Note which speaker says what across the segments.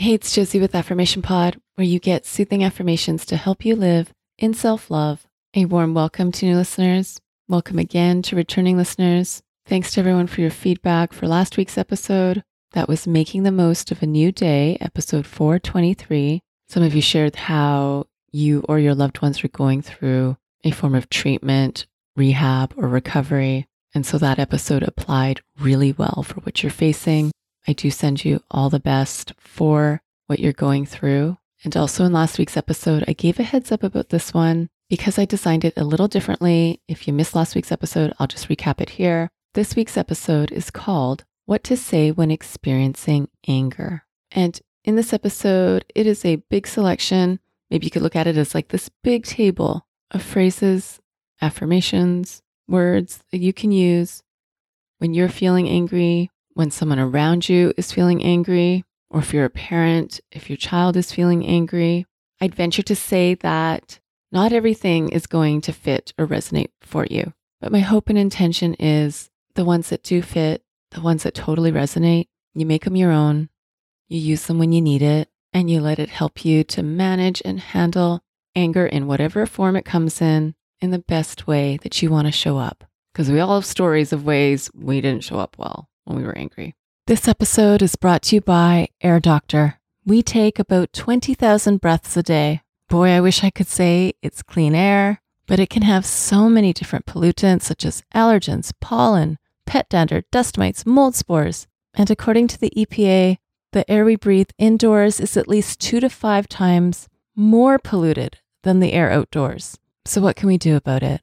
Speaker 1: Hey, it's Josie with Affirmation Pod, where you get soothing affirmations to help you live in self love. A warm welcome to new listeners. Welcome again to returning listeners. Thanks to everyone for your feedback for last week's episode. That was Making the Most of a New Day, episode 423. Some of you shared how you or your loved ones were going through a form of treatment, rehab, or recovery. And so that episode applied really well for what you're facing. I do send you all the best for what you're going through. And also in last week's episode, I gave a heads up about this one because I designed it a little differently. If you missed last week's episode, I'll just recap it here. This week's episode is called What to Say When Experiencing Anger. And in this episode, it is a big selection. Maybe you could look at it as like this big table of phrases, affirmations, words that you can use when you're feeling angry, when someone around you is feeling angry, or if you're a parent, if your child is feeling angry. I'd venture to say that not everything is going to fit or resonate for you. But my hope and intention is the ones that do fit, the ones that totally resonate, you make them your own, you use them when you need it, and you let it help you to manage and handle anger in whatever form it comes in, in the best way that you want to show up. Because we all have stories of ways we didn't show up well when we were angry. This episode is brought to you by Air Doctor. We take about 20,000 breaths a day. Boy, I wish I could say it's clean air, but it can have so many different pollutants such as allergens, pollen, pet dander, dust mites, mold spores. And according to the EPA, the air we breathe indoors is at least two to five times more polluted than the air outdoors. So, what can we do about it?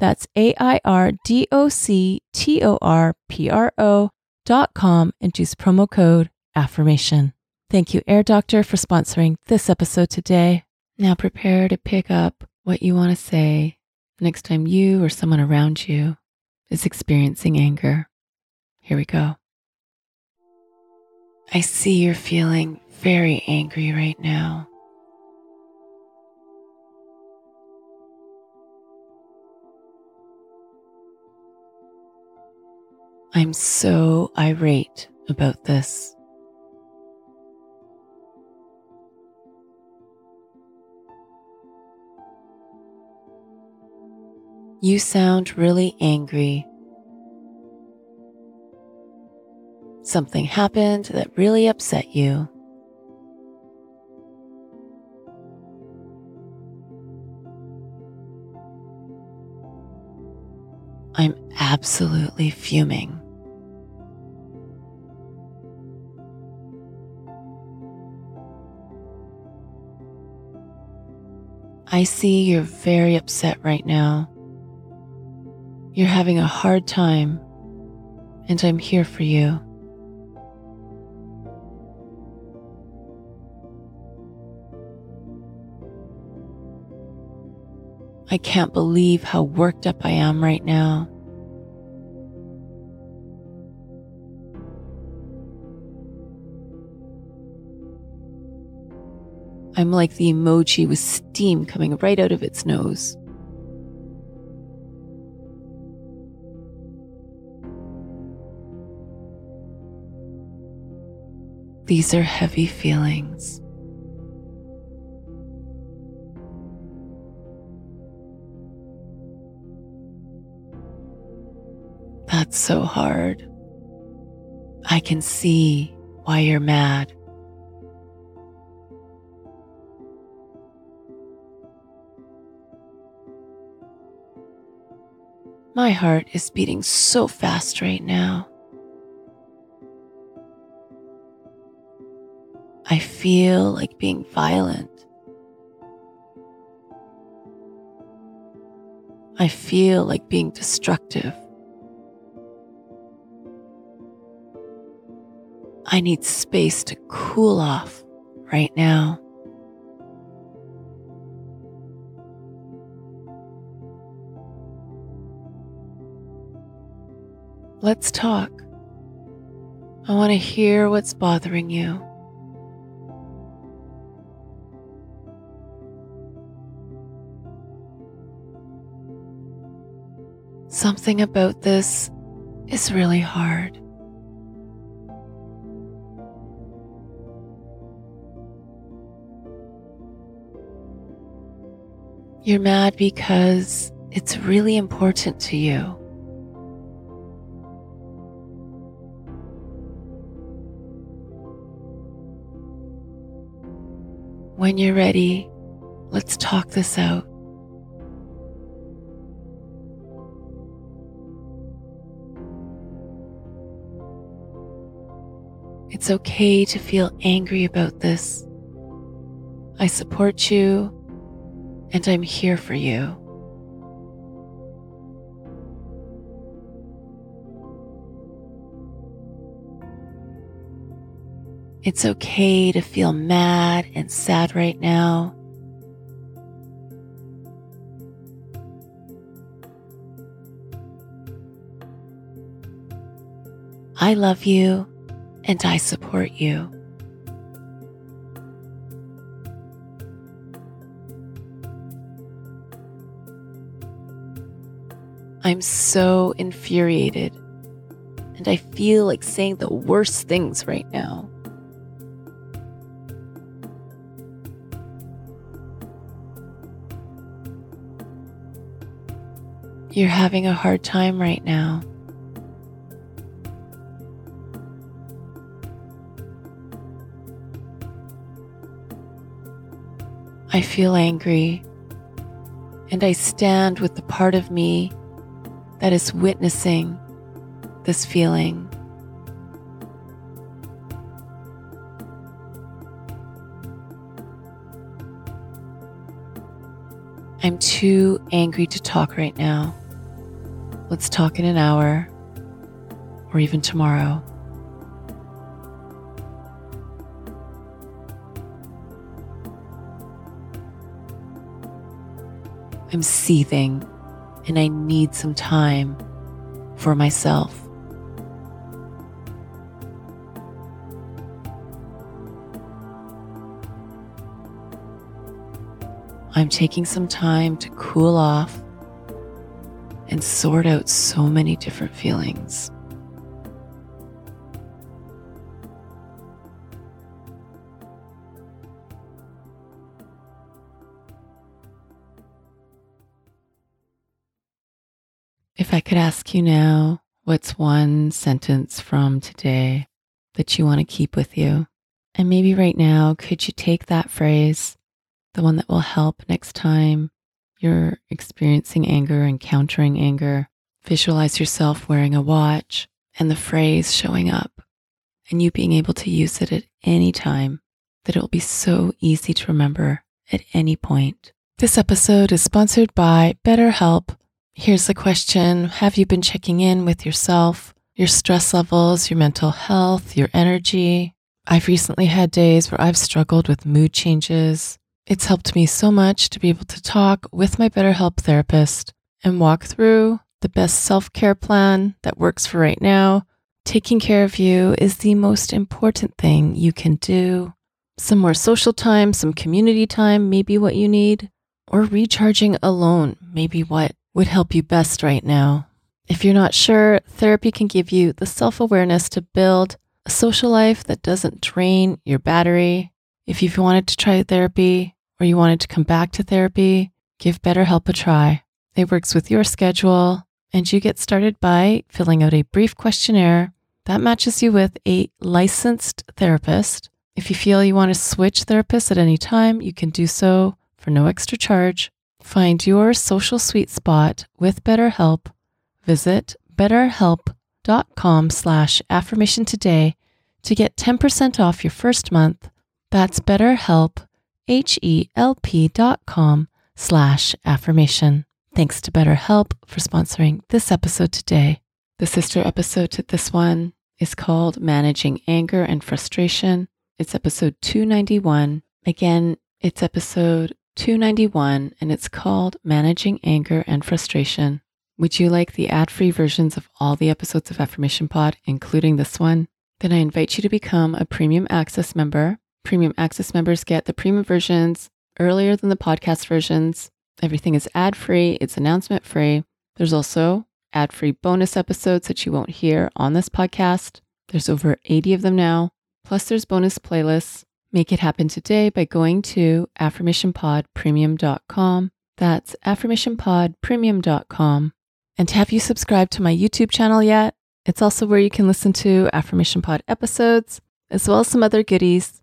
Speaker 1: that's A I R D O C T O R P R O dot com and use promo code AFFIRMATION. Thank you, Air Doctor, for sponsoring this episode today. Now prepare to pick up what you want to say next time you or someone around you is experiencing anger. Here we go. I see you're feeling very angry right now. I'm so irate about this. You sound really angry. Something happened that really upset you. I'm absolutely fuming. I see you're very upset right now. You're having a hard time, and I'm here for you. I can't believe how worked up I am right now. I'm like the emoji with steam coming right out of its nose. These are heavy feelings. That's so hard. I can see why you're mad. My heart is beating so fast right now. I feel like being violent. I feel like being destructive. I need space to cool off right now. Let's talk. I want to hear what's bothering you. Something about this is really hard. You're mad because it's really important to you. When you're ready, let's talk this out. It's okay to feel angry about this. I support you and I'm here for you. It's okay to feel mad and sad right now. I love you and I support you. I'm so infuriated, and I feel like saying the worst things right now. You're having a hard time right now. I feel angry, and I stand with the part of me that is witnessing this feeling. I'm too angry to talk right now. Let's talk in an hour or even tomorrow. I'm seething and I need some time for myself. I'm taking some time to cool off and sort out so many different feelings. If I could ask you now, what's one sentence from today that you want to keep with you? And maybe right now, could you take that phrase, the one that will help next time you're experiencing anger, encountering anger? Visualize yourself wearing a watch and the phrase showing up, and you being able to use it at any time, that it will be so easy to remember at any point. This episode is sponsored by BetterHelp. Here's the question Have you been checking in with yourself, your stress levels, your mental health, your energy? I've recently had days where I've struggled with mood changes. It's helped me so much to be able to talk with my BetterHelp therapist and walk through the best self care plan that works for right now. Taking care of you is the most important thing you can do. Some more social time, some community time, maybe what you need, or recharging alone, maybe what would help you best right now. If you're not sure, therapy can give you the self awareness to build a social life that doesn't drain your battery. If you've wanted to try therapy or you wanted to come back to therapy, give BetterHelp a try. It works with your schedule, and you get started by filling out a brief questionnaire that matches you with a licensed therapist. If you feel you want to switch therapists at any time, you can do so for no extra charge. Find your social sweet spot with BetterHelp. Visit betterhelp.com slash affirmation today to get 10% off your first month. That's betterhelp, H-E-L-P dot com slash affirmation. Thanks to BetterHelp for sponsoring this episode today. The sister episode to this one is called Managing Anger and Frustration. It's episode 291. Again, it's episode 291 and it's called Managing Anger and Frustration. Would you like the ad free versions of all the episodes of Affirmation Pod, including this one? Then I invite you to become a premium access member. Premium access members get the premium versions earlier than the podcast versions. Everything is ad free, it's announcement free. There's also ad free bonus episodes that you won't hear on this podcast. There's over 80 of them now. Plus, there's bonus playlists. Make it happen today by going to affirmationpodpremium.com. That's affirmationpodpremium.com. And have you subscribed to my YouTube channel yet? It's also where you can listen to Affirmation Pod episodes, as well as some other goodies.